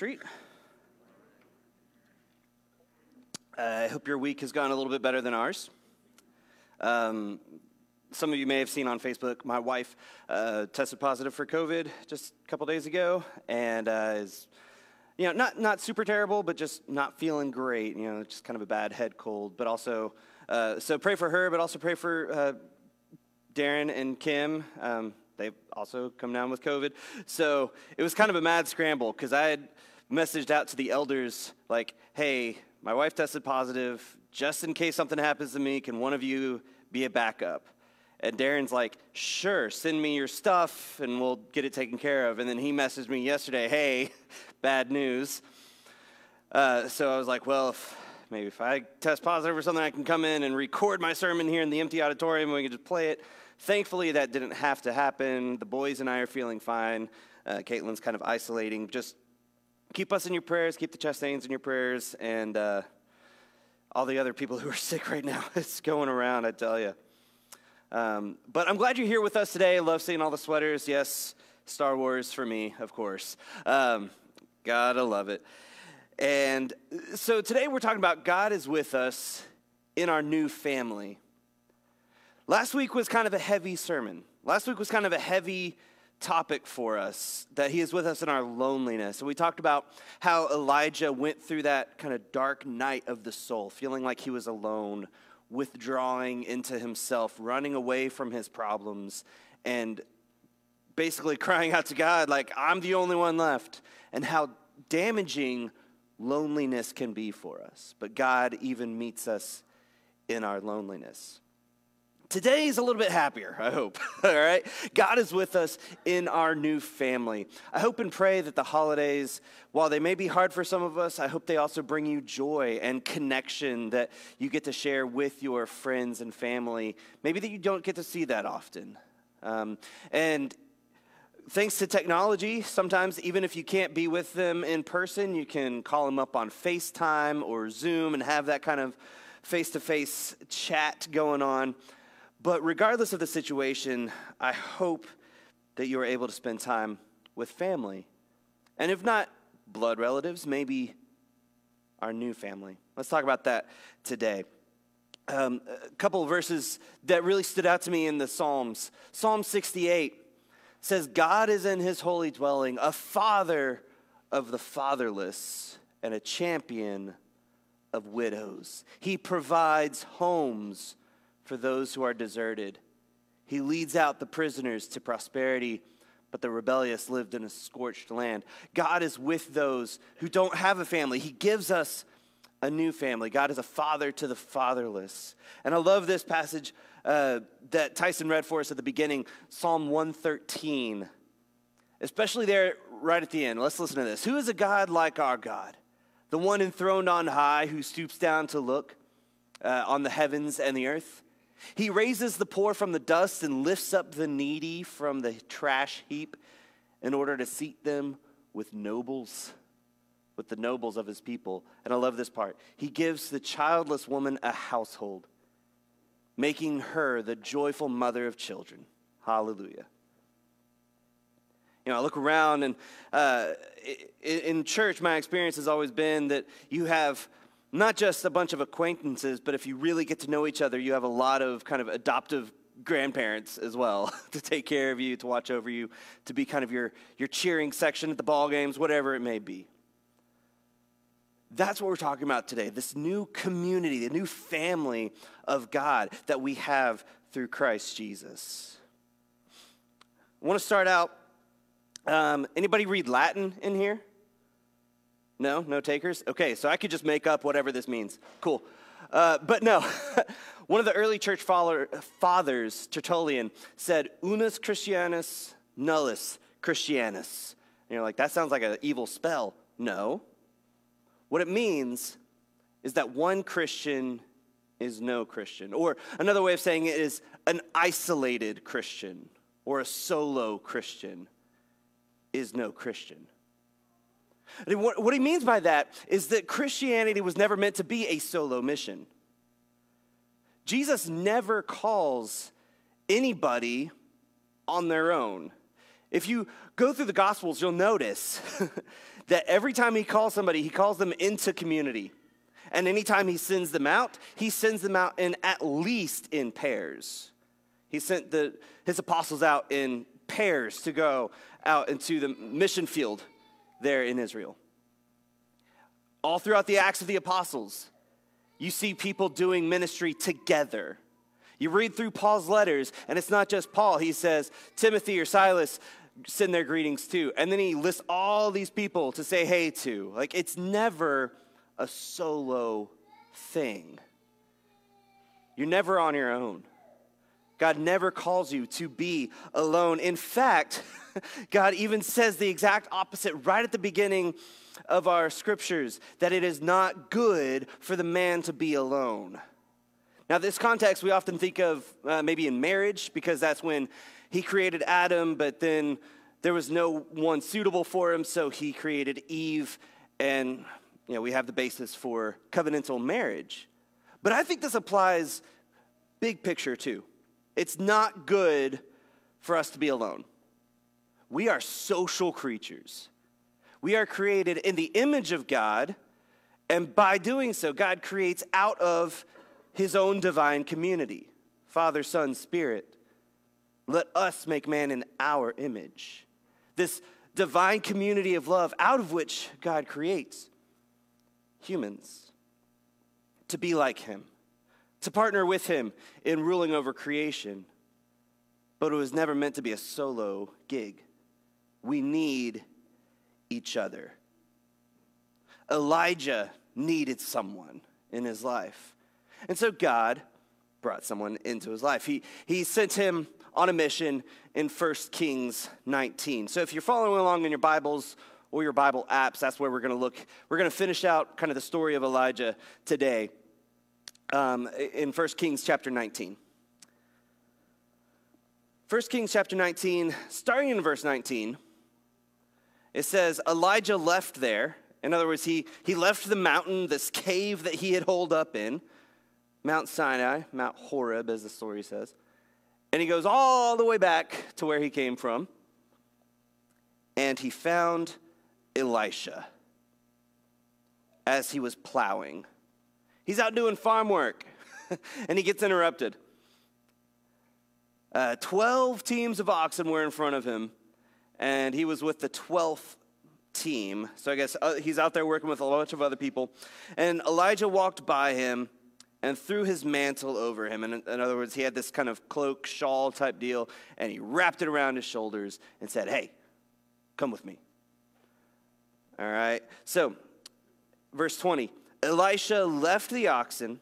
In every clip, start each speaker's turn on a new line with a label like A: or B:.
A: Street. I hope your week has gone a little bit better than ours. Um, some of you may have seen on Facebook, my wife uh, tested positive for COVID just a couple days ago, and uh, is, you know, not not super terrible, but just not feeling great. You know, just kind of a bad head cold. But also, uh, so pray for her, but also pray for uh, Darren and Kim. Um, they've also come down with COVID, so it was kind of a mad scramble because I had messaged out to the elders like, "Hey, my wife tested positive. Just in case something happens to me, can one of you be a backup?" And Darren's like, sure, send me your stuff and we'll get it taken care of. And then he messaged me yesterday, hey, bad news. Uh, so I was like, well, if, maybe if I test positive or something, I can come in and record my sermon here in the empty auditorium and we can just play it. Thankfully, that didn't have to happen. The boys and I are feeling fine. Uh, Caitlin's kind of isolating. Just keep us in your prayers, keep the Chastains in your prayers, and uh, all the other people who are sick right now. It's going around, I tell you. Um, but I'm glad you're here with us today. I love seeing all the sweaters. Yes, Star Wars for me, of course. Um, gotta love it. And so today we're talking about God is with us in our new family. Last week was kind of a heavy sermon. Last week was kind of a heavy topic for us that he is with us in our loneliness. And we talked about how Elijah went through that kind of dark night of the soul, feeling like he was alone, withdrawing into himself, running away from his problems, and basically crying out to God, like, I'm the only one left, and how damaging loneliness can be for us. But God even meets us in our loneliness. Today is a little bit happier, I hope. All right? God is with us in our new family. I hope and pray that the holidays, while they may be hard for some of us, I hope they also bring you joy and connection that you get to share with your friends and family. Maybe that you don't get to see that often. Um, and thanks to technology, sometimes even if you can't be with them in person, you can call them up on FaceTime or Zoom and have that kind of face to face chat going on. But regardless of the situation, I hope that you are able to spend time with family. And if not blood relatives, maybe our new family. Let's talk about that today. Um, a couple verses that really stood out to me in the Psalms. Psalm 68 says, God is in his holy dwelling, a father of the fatherless and a champion of widows. He provides homes for those who are deserted. He leads out the prisoners to prosperity, but the rebellious lived in a scorched land. God is with those who don't have a family. He gives us a new family. God is a father to the fatherless. And I love this passage uh, that Tyson read for us at the beginning, Psalm 113, especially there right at the end. Let's listen to this. Who is a God like our God? The one enthroned on high who stoops down to look uh, on the heavens and the earth. He raises the poor from the dust and lifts up the needy from the trash heap in order to seat them with nobles, with the nobles of his people. And I love this part. He gives the childless woman a household, making her the joyful mother of children. Hallelujah. You know, I look around and uh, in church, my experience has always been that you have not just a bunch of acquaintances, but if you really get to know each other, you have a lot of kind of adoptive grandparents as well to take care of you, to watch over you, to be kind of your, your cheering section at the ball games, whatever it may be. That's what we're talking about today this new community, the new family of God that we have through Christ Jesus. I want to start out. Um, anybody read Latin in here? No? No takers? Okay, so I could just make up whatever this means. Cool. Uh, but no, one of the early church fathers, Tertullian, said, Unus Christianus nullus Christianus. And you're like, that sounds like an evil spell. No. What it means is that one Christian is no Christian. Or another way of saying it is an isolated Christian or a solo Christian is no Christian. What he means by that is that Christianity was never meant to be a solo mission. Jesus never calls anybody on their own. If you go through the Gospels, you'll notice that every time he calls somebody, he calls them into community. And anytime he sends them out, he sends them out in at least in pairs. He sent the, his apostles out in pairs to go out into the mission field there in Israel. All throughout the Acts of the Apostles, you see people doing ministry together. You read through Paul's letters, and it's not just Paul. He says, Timothy or Silas send their greetings too. And then he lists all these people to say hey to. Like, it's never a solo thing. You're never on your own. God never calls you to be alone. In fact, God even says the exact opposite right at the beginning of our scriptures that it is not good for the man to be alone. Now, this context we often think of uh, maybe in marriage because that's when he created Adam, but then there was no one suitable for him, so he created Eve, and you know, we have the basis for covenantal marriage. But I think this applies big picture too. It's not good for us to be alone. We are social creatures. We are created in the image of God, and by doing so, God creates out of his own divine community Father, Son, Spirit. Let us make man in our image. This divine community of love out of which God creates humans to be like him to partner with him in ruling over creation. But it was never meant to be a solo gig. We need each other. Elijah needed someone in his life. And so God brought someone into his life. He, he sent him on a mission in 1 Kings 19. So if you're following along in your Bibles or your Bible apps, that's where we're going to look. We're going to finish out kind of the story of Elijah today um, in 1 Kings chapter 19. 1 Kings chapter 19, starting in verse 19, it says, Elijah left there. In other words, he, he left the mountain, this cave that he had holed up in, Mount Sinai, Mount Horeb, as the story says. And he goes all the way back to where he came from. And he found Elisha as he was plowing. He's out doing farm work and he gets interrupted. Uh, 12 teams of oxen were in front of him, and he was with the 12th team. So I guess uh, he's out there working with a bunch of other people. And Elijah walked by him and threw his mantle over him. And in, in other words, he had this kind of cloak, shawl type deal, and he wrapped it around his shoulders and said, Hey, come with me. All right. So, verse 20 Elisha left the oxen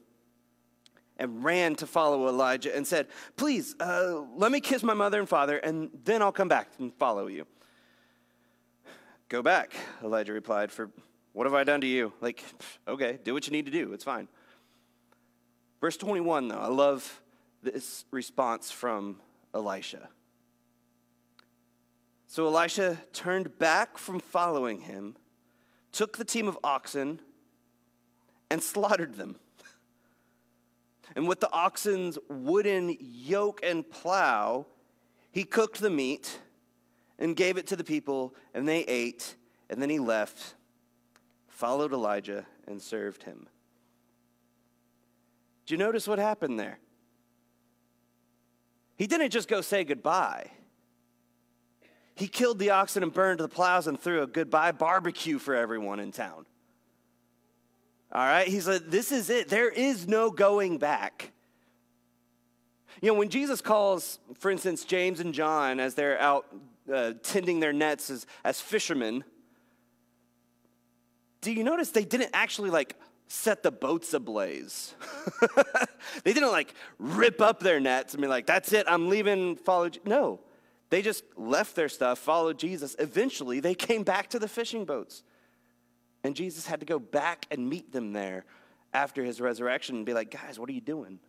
A: and ran to follow Elijah and said, Please, uh, let me kiss my mother and father, and then I'll come back and follow you. Go back, Elijah replied, For what have I done to you? Like, okay, do what you need to do. It's fine. Verse 21, though, I love this response from Elisha. So Elisha turned back from following him, took the team of oxen, and slaughtered them. And with the oxen's wooden yoke and plow, he cooked the meat and gave it to the people, and they ate, and then he left, followed Elijah, and served him. Do you notice what happened there? He didn't just go say goodbye. He killed the oxen and burned the plows and threw a goodbye barbecue for everyone in town. All right? He said, This is it. There is no going back. You know, when Jesus calls, for instance, James and John as they're out uh, tending their nets as, as fishermen, do you notice they didn't actually like set the boats ablaze? they didn't like rip up their nets and be like, that's it, I'm leaving, follow. No, they just left their stuff, followed Jesus. Eventually, they came back to the fishing boats. And Jesus had to go back and meet them there after his resurrection and be like, guys, what are you doing?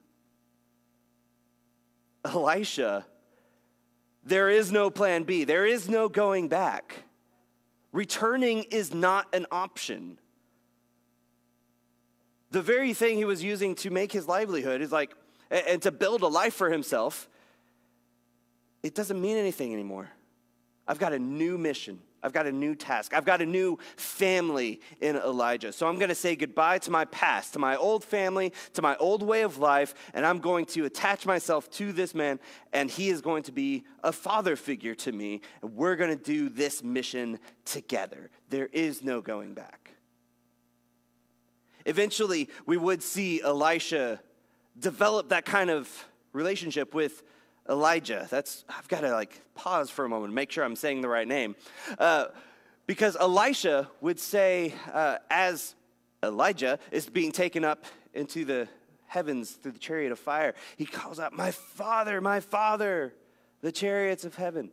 A: Elisha, there is no plan B, there is no going back. Returning is not an option. The very thing he was using to make his livelihood is like, and to build a life for himself, it doesn't mean anything anymore. I've got a new mission. I've got a new task. I've got a new family in Elijah. So I'm going to say goodbye to my past, to my old family, to my old way of life, and I'm going to attach myself to this man, and he is going to be a father figure to me, and we're going to do this mission together. There is no going back. Eventually, we would see Elisha develop that kind of relationship with Elijah. That's, I've got to like pause for a moment, make sure I'm saying the right name. Uh, because Elisha would say, uh, as Elijah is being taken up into the heavens through the chariot of fire, he calls out, My father, my father, the chariots of heaven.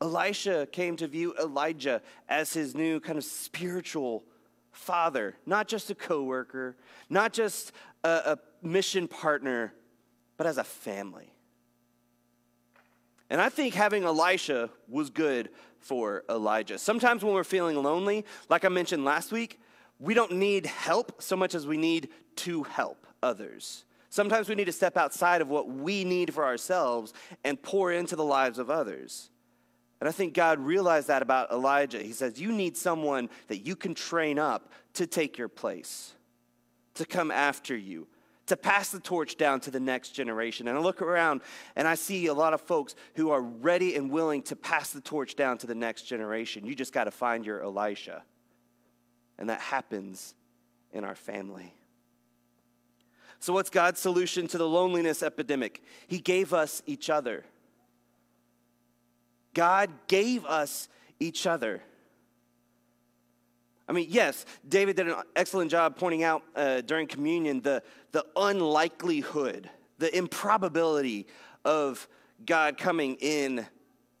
A: Elisha came to view Elijah as his new kind of spiritual father, not just a coworker, not just a, a mission partner, but as a family. And I think having Elisha was good for Elijah. Sometimes when we're feeling lonely, like I mentioned last week, we don't need help so much as we need to help others. Sometimes we need to step outside of what we need for ourselves and pour into the lives of others. And I think God realized that about Elijah. He says, You need someone that you can train up to take your place, to come after you, to pass the torch down to the next generation. And I look around and I see a lot of folks who are ready and willing to pass the torch down to the next generation. You just got to find your Elisha. And that happens in our family. So, what's God's solution to the loneliness epidemic? He gave us each other. God gave us each other. I mean, yes, David did an excellent job pointing out uh, during communion the, the unlikelihood, the improbability of God coming in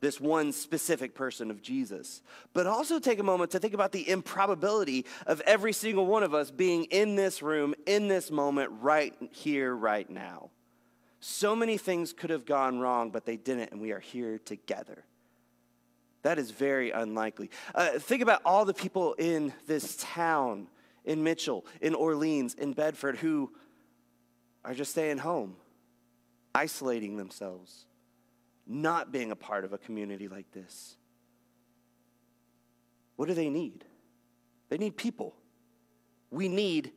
A: this one specific person of Jesus. But also take a moment to think about the improbability of every single one of us being in this room, in this moment, right here, right now. So many things could have gone wrong, but they didn't, and we are here together. That is very unlikely. Uh, think about all the people in this town, in Mitchell, in Orleans, in Bedford, who are just staying home, isolating themselves, not being a part of a community like this. What do they need? They need people. We need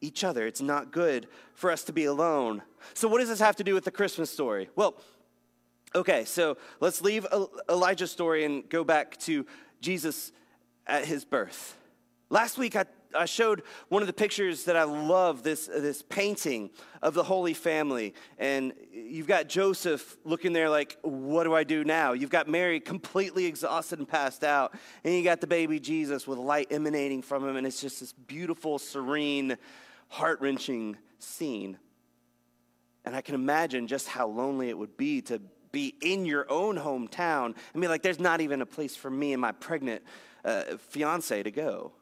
A: each other. It's not good for us to be alone. So, what does this have to do with the Christmas story? Well, Okay, so let's leave Elijah's story and go back to Jesus at his birth. Last week, I, I showed one of the pictures that I love this, this painting of the Holy Family. And you've got Joseph looking there like, what do I do now? You've got Mary completely exhausted and passed out. And you got the baby Jesus with light emanating from him. And it's just this beautiful, serene, heart wrenching scene. And I can imagine just how lonely it would be to be in your own hometown and be like, there's not even a place for me and my pregnant uh, fiance to go.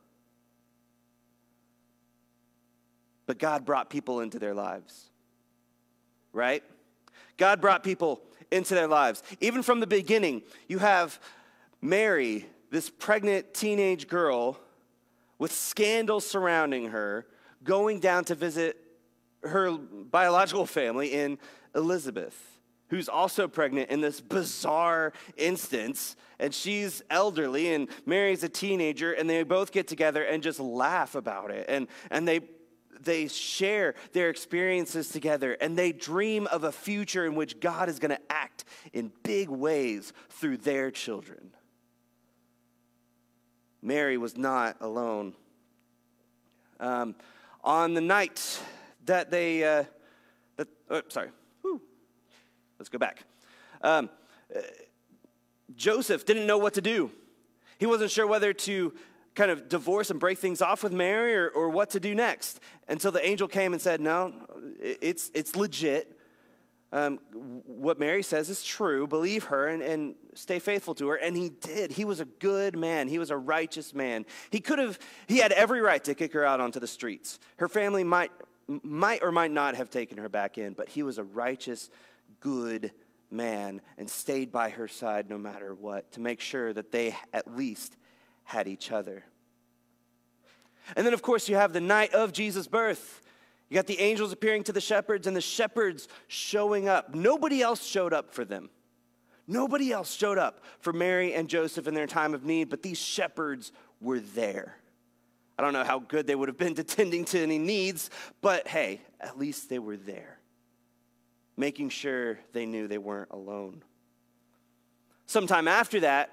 A: But God brought people into their lives, right? God brought people into their lives. Even from the beginning, you have Mary, this pregnant teenage girl with scandal surrounding her, going down to visit her biological family in Elizabeth who's also pregnant in this bizarre instance. And she's elderly, and Mary's a teenager, and they both get together and just laugh about it. And, and they, they share their experiences together, and they dream of a future in which God is going to act in big ways through their children. Mary was not alone. Um, on the night that they, uh, that, oh, sorry, Let's go back. Um, Joseph didn't know what to do. He wasn't sure whether to kind of divorce and break things off with Mary or, or what to do next. Until the angel came and said, No, it's, it's legit. Um, what Mary says is true. Believe her and, and stay faithful to her. And he did. He was a good man. He was a righteous man. He could have, he had every right to kick her out onto the streets. Her family might, might or might not have taken her back in, but he was a righteous good man and stayed by her side no matter what to make sure that they at least had each other. And then, of course, you have the night of Jesus' birth. You got the angels appearing to the shepherds and the shepherds showing up. Nobody else showed up for them. Nobody else showed up for Mary and Joseph in their time of need, but these shepherds were there. I don't know how good they would have been to tending to any needs, but hey, at least they were there, making sure they knew they weren't alone. Sometime after that,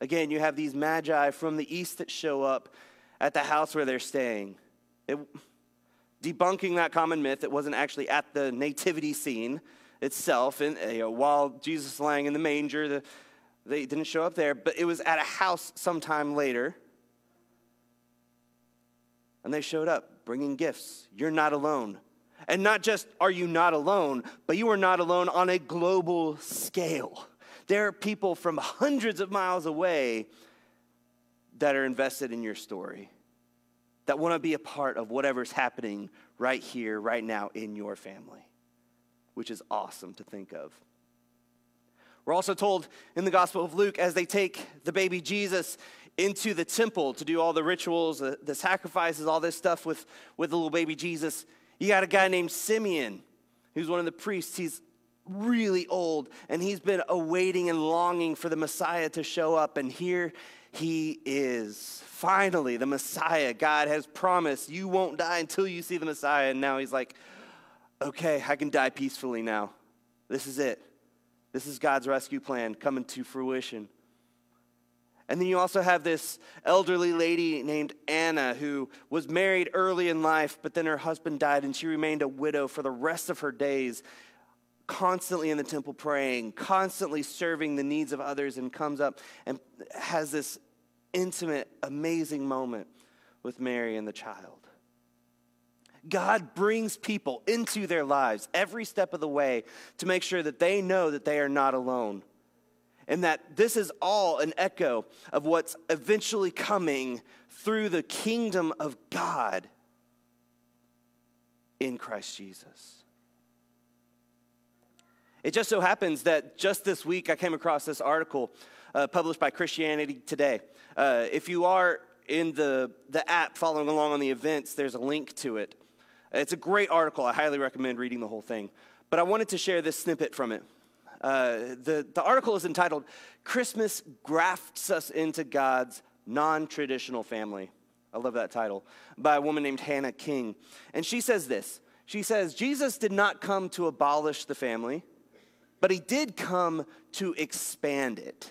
A: again, you have these magi from the east that show up at the house where they're staying. It, debunking that common myth, it wasn't actually at the nativity scene itself. And you know, while Jesus was lying in the manger, the, they didn't show up there, but it was at a house sometime later. And they showed up bringing gifts. You're not alone. And not just are you not alone, but you are not alone on a global scale. There are people from hundreds of miles away that are invested in your story, that want to be a part of whatever's happening right here, right now in your family, which is awesome to think of. We're also told in the Gospel of Luke as they take the baby Jesus into the temple to do all the rituals, the, the sacrifices, all this stuff with, with the little baby Jesus. You got a guy named Simeon, who's one of the priests. He's really old, and he's been awaiting and longing for the Messiah to show up. And here he is. Finally, the Messiah. God has promised you won't die until you see the Messiah. And now he's like, okay, I can die peacefully now. This is it. This is God's rescue plan coming to fruition. And then you also have this elderly lady named Anna who was married early in life, but then her husband died and she remained a widow for the rest of her days, constantly in the temple praying, constantly serving the needs of others, and comes up and has this intimate, amazing moment with Mary and the child. God brings people into their lives every step of the way to make sure that they know that they are not alone and that this is all an echo of what's eventually coming through the kingdom of God in Christ Jesus. It just so happens that just this week I came across this article uh, published by Christianity Today. Uh, if you are in the, the app following along on the events, there's a link to it. It's a great article. I highly recommend reading the whole thing. But I wanted to share this snippet from it. Uh, the, the article is entitled Christmas Grafts Us into God's Non Traditional Family. I love that title, by a woman named Hannah King. And she says this She says, Jesus did not come to abolish the family, but he did come to expand it.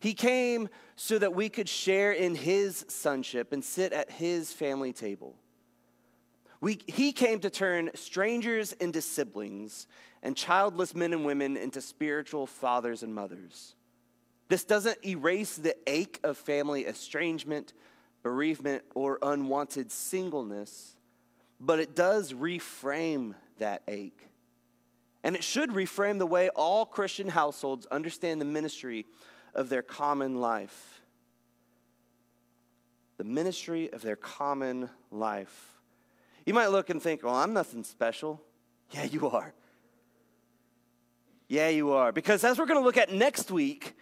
A: He came so that we could share in his sonship and sit at his family table. We, he came to turn strangers into siblings and childless men and women into spiritual fathers and mothers. This doesn't erase the ache of family estrangement, bereavement, or unwanted singleness, but it does reframe that ache. And it should reframe the way all Christian households understand the ministry of their common life. The ministry of their common life. You might look and think, well, I'm nothing special. Yeah, you are. Yeah, you are. Because as we're going to look at next week,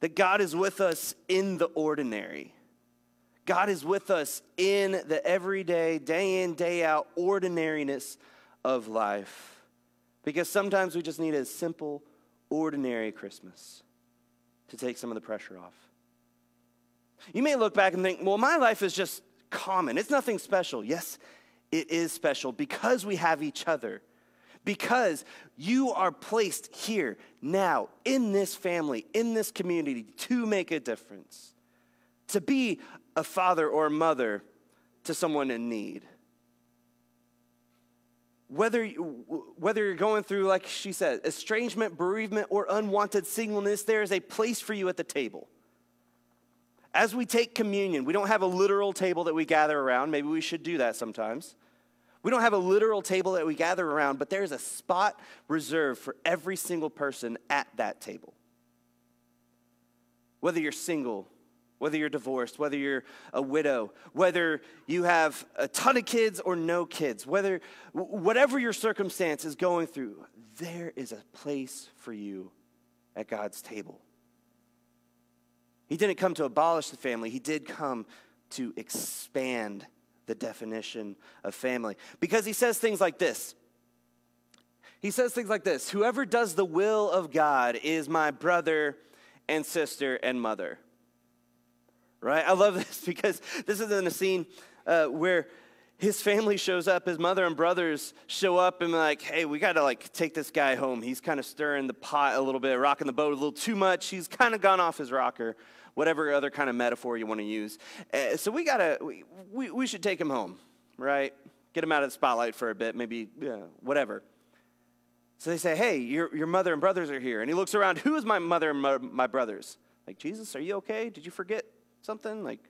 A: that God is with us in the ordinary. God is with us in the everyday, day in, day out ordinariness of life. Because sometimes we just need a simple, ordinary Christmas to take some of the pressure off. You may look back and think, well, my life is just common. It's nothing special. Yes, it is special because we have each other. Because you are placed here now in this family, in this community to make a difference, to be a father or a mother to someone in need. Whether, whether you're going through, like she said, estrangement, bereavement, or unwanted singleness, there is a place for you at the table. As we take communion, we don't have a literal table that we gather around. Maybe we should do that sometimes. We don't have a literal table that we gather around, but there's a spot reserved for every single person at that table. Whether you're single, whether you're divorced, whether you're a widow, whether you have a ton of kids or no kids, whether whatever your circumstance is going through, there is a place for you at God's table. He didn't come to abolish the family, he did come to expand the definition of family. Because he says things like this He says things like this Whoever does the will of God is my brother and sister and mother. Right? I love this because this is in a scene uh, where his family shows up, his mother and brothers show up and like, hey, we got to like take this guy home. He's kind of stirring the pot a little bit, rocking the boat a little too much. He's kind of gone off his rocker, whatever other kind of metaphor you want to use. Uh, so we got to, we, we, we, should take him home, right? Get him out of the spotlight for a bit, maybe, yeah, whatever. So they say, hey, your, your mother and brothers are here. And he looks around, who is my mother and my, my brothers? Like, Jesus, are you okay? Did you forget something? Like,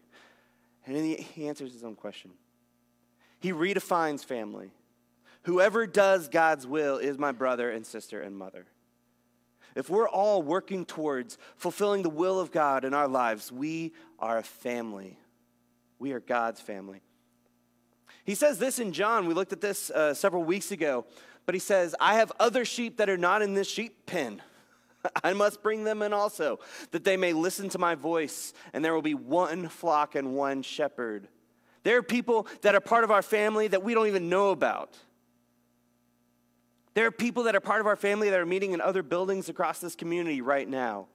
A: and he, he answers his own question. He redefines family. Whoever does God's will is my brother and sister and mother. If we're all working towards fulfilling the will of God in our lives, we are a family. We are God's family. He says this in John. We looked at this uh, several weeks ago, but he says, I have other sheep that are not in this sheep pen. I must bring them in also, that they may listen to my voice, and there will be one flock and one shepherd. There are people that are part of our family that we don't even know about. There are people that are part of our family that are meeting in other buildings across this community right now.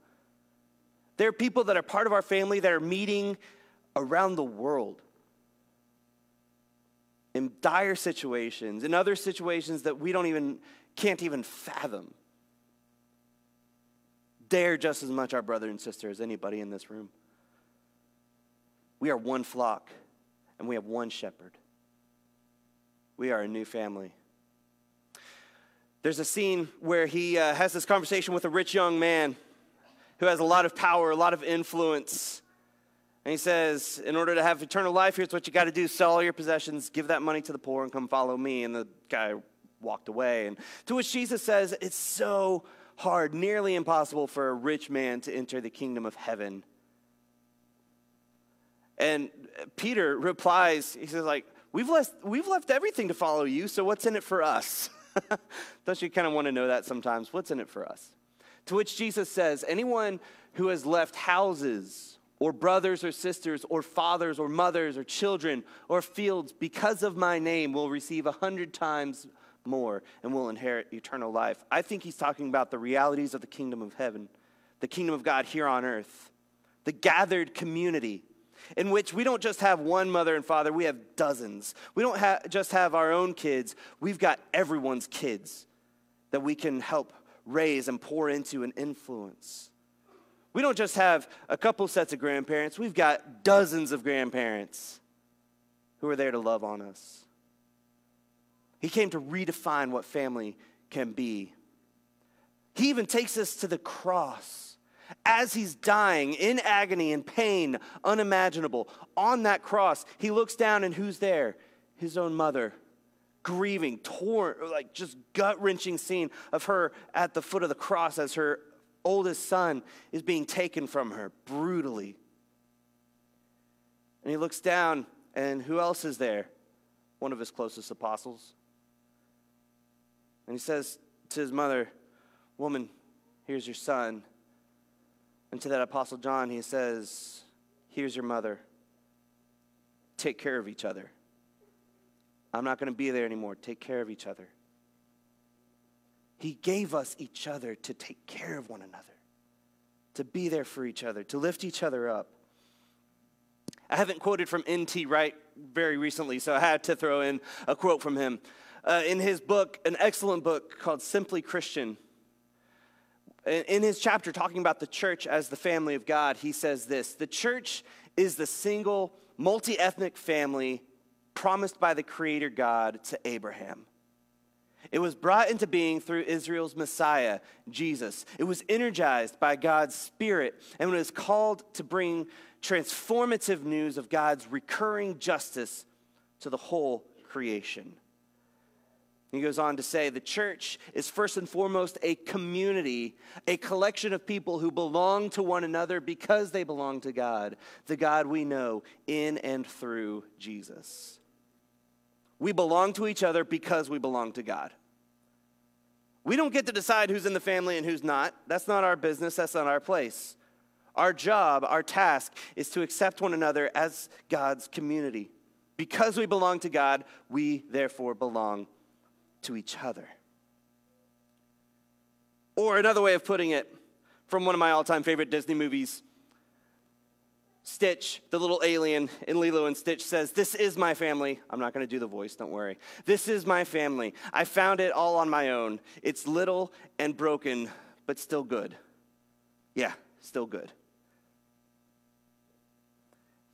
A: There are people that are part of our family that are meeting around the world in dire situations, in other situations that we don't even can't even fathom. They're just as much our brother and sister as anybody in this room. We are one flock and we have one shepherd. We are a new family. There's a scene where he uh, has this conversation with a rich young man who has a lot of power, a lot of influence. And he says, In order to have eternal life, here's what you got to do sell all your possessions, give that money to the poor, and come follow me. And the guy walked away. And to which Jesus says, It's so hard, nearly impossible for a rich man to enter the kingdom of heaven. And Peter replies, he says, like, we've left, we've left everything to follow you, so what's in it for us? Don't you kind of want to know that sometimes? What's in it for us? To which Jesus says, anyone who has left houses or brothers or sisters or fathers or mothers or children or fields because of my name will receive a hundred times more and will inherit eternal life. I think he's talking about the realities of the kingdom of heaven, the kingdom of God here on earth, the gathered community in which we don't just have one mother and father, we have dozens. We don't ha- just have our own kids, we've got everyone's kids that we can help raise and pour into and influence. We don't just have a couple sets of grandparents, we've got dozens of grandparents who are there to love on us. He came to redefine what family can be. He even takes us to the cross as he's dying in agony and pain unimaginable on that cross, he looks down and who's there? His own mother, grieving, torn, like just gut wrenching scene of her at the foot of the cross as her oldest son is being taken from her brutally. And he looks down, and who else is there? One of his closest apostles. And he says to his mother, Woman, here's your son. And to that Apostle John, he says, Here's your mother. Take care of each other. I'm not going to be there anymore. Take care of each other. He gave us each other to take care of one another, to be there for each other, to lift each other up. I haven't quoted from N.T. Wright very recently, so I had to throw in a quote from him. Uh, in his book, an excellent book called Simply Christian, in his chapter talking about the church as the family of God, he says this The church is the single multi ethnic family promised by the Creator God to Abraham. It was brought into being through Israel's Messiah, Jesus. It was energized by God's Spirit and was called to bring transformative news of God's recurring justice to the whole creation. He goes on to say the church is first and foremost a community, a collection of people who belong to one another because they belong to God, the God we know in and through Jesus. We belong to each other because we belong to God. We don't get to decide who's in the family and who's not. That's not our business, that's not our place. Our job, our task, is to accept one another as God's community. Because we belong to God, we therefore belong to each other. Or another way of putting it, from one of my all time favorite Disney movies, Stitch, the little alien in Lilo and Stitch, says, This is my family. I'm not going to do the voice, don't worry. This is my family. I found it all on my own. It's little and broken, but still good. Yeah, still good.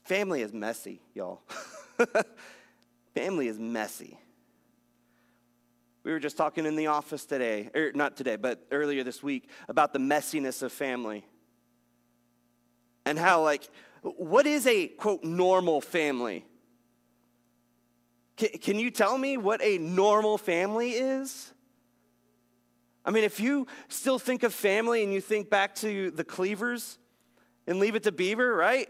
A: Family is messy, y'all. family is messy. We were just talking in the office today, or er, not today, but earlier this week, about the messiness of family. And how, like, what is a quote normal family? Can, can you tell me what a normal family is? I mean, if you still think of family and you think back to the Cleavers and leave it to Beaver, right?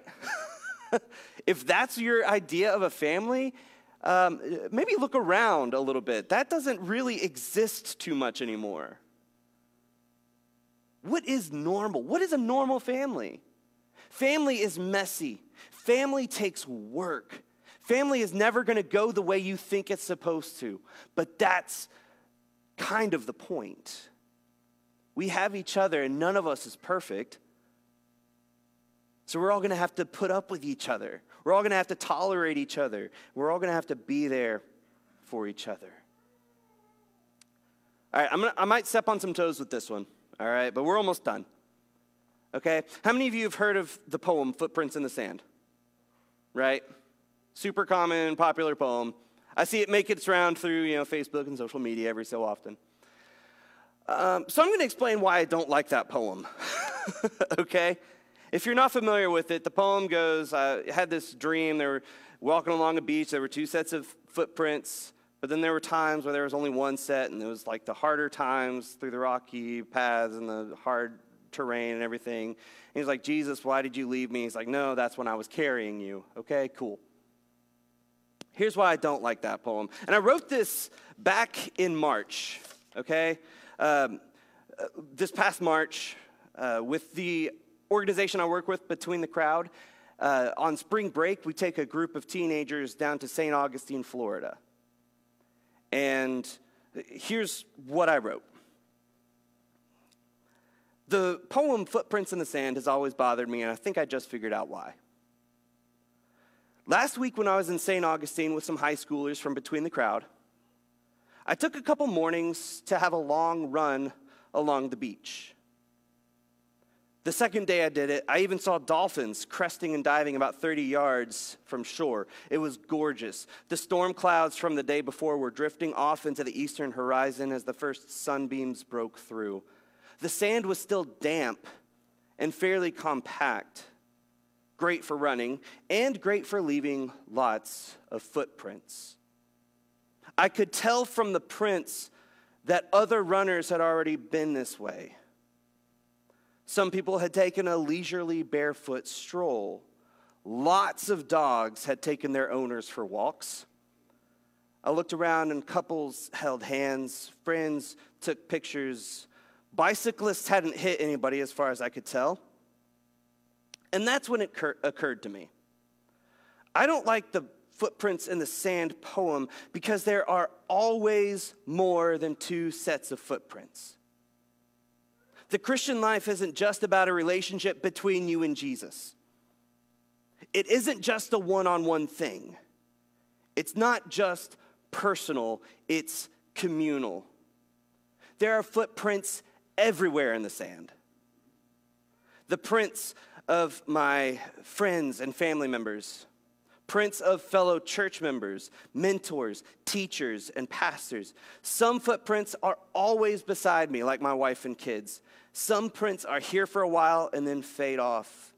A: if that's your idea of a family, um, maybe look around a little bit. That doesn't really exist too much anymore. What is normal? What is a normal family? Family is messy. Family takes work. Family is never going to go the way you think it's supposed to. But that's kind of the point. We have each other, and none of us is perfect. So we're all going to have to put up with each other. We're all going to have to tolerate each other. We're all going to have to be there for each other. All right, I'm gonna, I might step on some toes with this one, all right, but we're almost done okay? How many of you have heard of the poem Footprints in the Sand? Right? Super common, popular poem. I see it make its round through, you know, Facebook and social media every so often. Um, so I'm going to explain why I don't like that poem, okay? If you're not familiar with it, the poem goes, I had this dream, they were walking along a beach, there were two sets of footprints, but then there were times where there was only one set, and it was like the harder times through the rocky paths and the hard terrain and everything. And he's like, Jesus, why did you leave me? He's like, no, that's when I was carrying you. Okay, cool. Here's why I don't like that poem. And I wrote this back in March, okay? Um, uh, this past March, uh, with the organization I work with, Between the Crowd, uh, on spring break, we take a group of teenagers down to St. Augustine, Florida. And here's what I wrote the poem Footprints in the Sand has always bothered me, and I think I just figured out why. Last week, when I was in St. Augustine with some high schoolers from between the crowd, I took a couple mornings to have a long run along the beach. The second day I did it, I even saw dolphins cresting and diving about 30 yards from shore. It was gorgeous. The storm clouds from the day before were drifting off into the eastern horizon as the first sunbeams broke through. The sand was still damp and fairly compact, great for running, and great for leaving lots of footprints. I could tell from the prints that other runners had already been this way. Some people had taken a leisurely barefoot stroll. Lots of dogs had taken their owners for walks. I looked around and couples held hands, friends took pictures, Bicyclists hadn't hit anybody as far as I could tell. And that's when it cur- occurred to me. I don't like the footprints in the sand poem because there are always more than two sets of footprints. The Christian life isn't just about a relationship between you and Jesus. It isn't just a one on one thing. It's not just personal, it's communal. There are footprints everywhere in the sand. The prints of my friends and family members, prints of fellow church members, mentors, teachers, and pastors. Some footprints are always beside me, like my wife and kids. Some prints are here for a while and then fade off.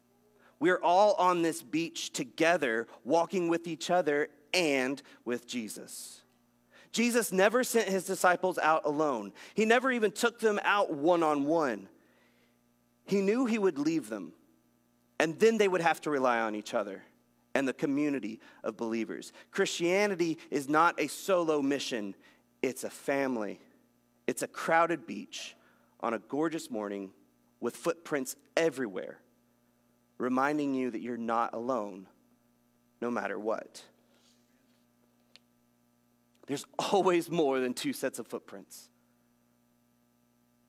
A: We're all on this beach together, walking with each other and with Jesus. Jesus never sent his disciples out alone, he never even took them out one on one. He knew he would leave them, and then they would have to rely on each other and the community of believers. Christianity is not a solo mission, it's a family. It's a crowded beach on a gorgeous morning with footprints everywhere, reminding you that you're not alone no matter what. There's always more than two sets of footprints.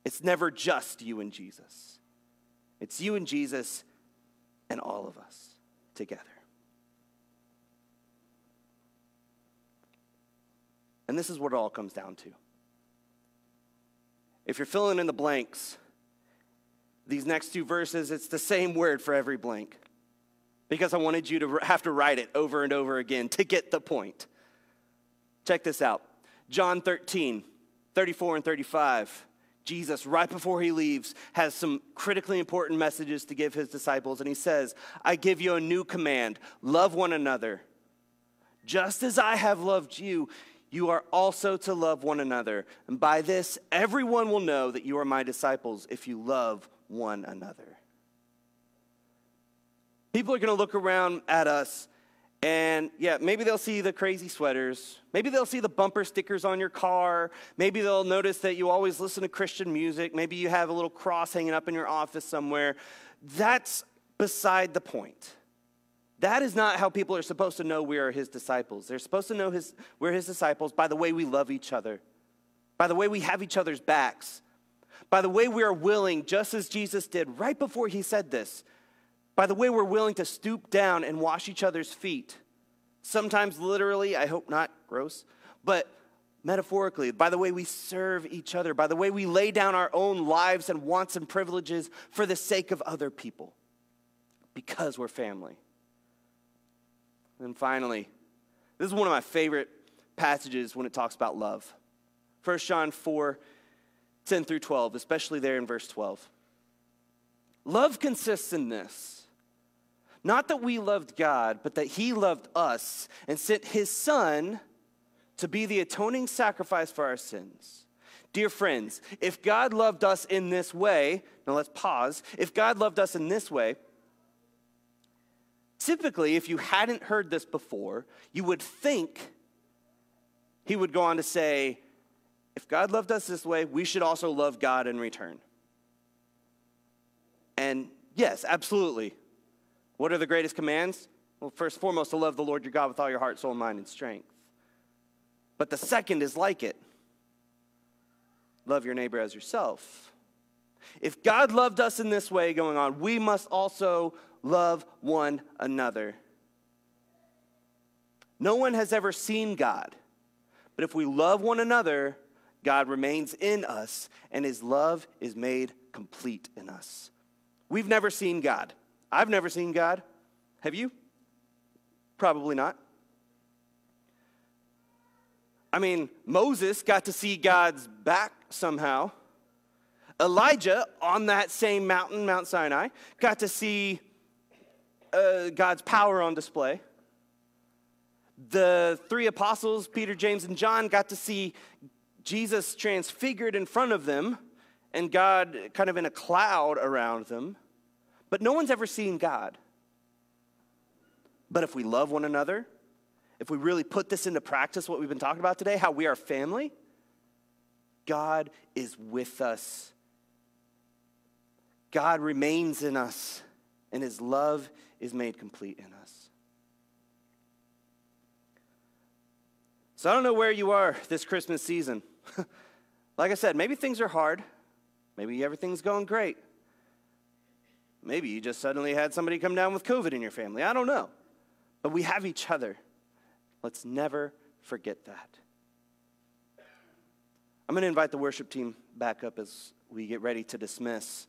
A: It's never just you and Jesus, it's you and Jesus and all of us together. And this is what it all comes down to. If you're filling in the blanks, these next two verses, it's the same word for every blank because I wanted you to have to write it over and over again to get the point. Check this out John 13, 34 and 35. Jesus, right before he leaves, has some critically important messages to give his disciples. And he says, I give you a new command love one another. Just as I have loved you, you are also to love one another. And by this, everyone will know that you are my disciples if you love one another. People are going to look around at us and yeah, maybe they'll see the crazy sweaters. Maybe they'll see the bumper stickers on your car. Maybe they'll notice that you always listen to Christian music. Maybe you have a little cross hanging up in your office somewhere. That's beside the point. That is not how people are supposed to know we are his disciples. They're supposed to know his, we're his disciples by the way we love each other, by the way we have each other's backs, by the way we are willing, just as Jesus did right before he said this, by the way we're willing to stoop down and wash each other's feet. Sometimes literally, I hope not gross, but metaphorically, by the way we serve each other, by the way we lay down our own lives and wants and privileges for the sake of other people, because we're family. And finally, this is one of my favorite passages when it talks about love. 1 John 4 10 through 12, especially there in verse 12. Love consists in this not that we loved God, but that He loved us and sent His Son to be the atoning sacrifice for our sins. Dear friends, if God loved us in this way, now let's pause. If God loved us in this way, typically, if you hadn't heard this before, you would think he would go on to say, if God loved us this way, we should also love God in return. And yes, absolutely. What are the greatest commands? Well, first and foremost, to love the Lord your God with all your heart, soul, mind, and strength. But the second is like it love your neighbor as yourself. If God loved us in this way going on, we must also love one another. No one has ever seen God, but if we love one another, God remains in us, and his love is made complete in us. We've never seen God. I've never seen God. Have you? Probably not. I mean, Moses got to see God's back somehow. Elijah, on that same mountain, Mount Sinai, got to see uh, God's power on display. The three apostles, Peter, James, and John, got to see Jesus transfigured in front of them and God kind of in a cloud around them. But no one's ever seen God. But if we love one another, if we really put this into practice, what we've been talking about today, how we are family, God is with us. God remains in us, and his love is made complete in us. So I don't know where you are this Christmas season. like I said, maybe things are hard. Maybe everything's going great. Maybe you just suddenly had somebody come down with COVID in your family. I don't know. But we have each other. Let's never forget that. I'm going to invite the worship team back up as we get ready to dismiss.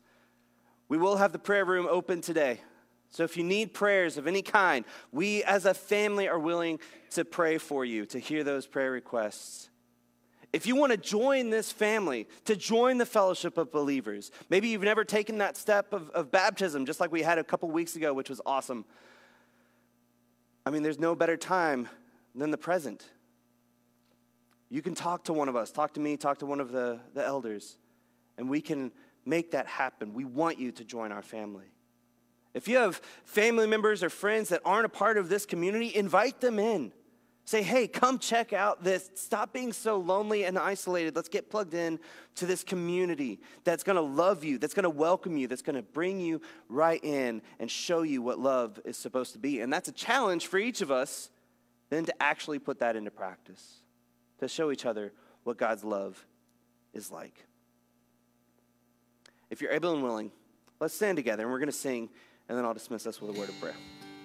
A: We will have the prayer room open today. So if you need prayers of any kind, we as a family are willing to pray for you, to hear those prayer requests. If you want to join this family, to join the fellowship of believers, maybe you've never taken that step of, of baptism, just like we had a couple weeks ago, which was awesome. I mean, there's no better time than the present. You can talk to one of us, talk to me, talk to one of the, the elders, and we can make that happen. We want you to join our family. If you have family members or friends that aren't a part of this community, invite them in. Say, hey, come check out this. Stop being so lonely and isolated. Let's get plugged in to this community that's going to love you, that's going to welcome you, that's going to bring you right in and show you what love is supposed to be. And that's a challenge for each of us then to actually put that into practice, to show each other what God's love is like. if you're able and willing, let's stand together and we're going to sing, and then I'll dismiss us with a word of prayer.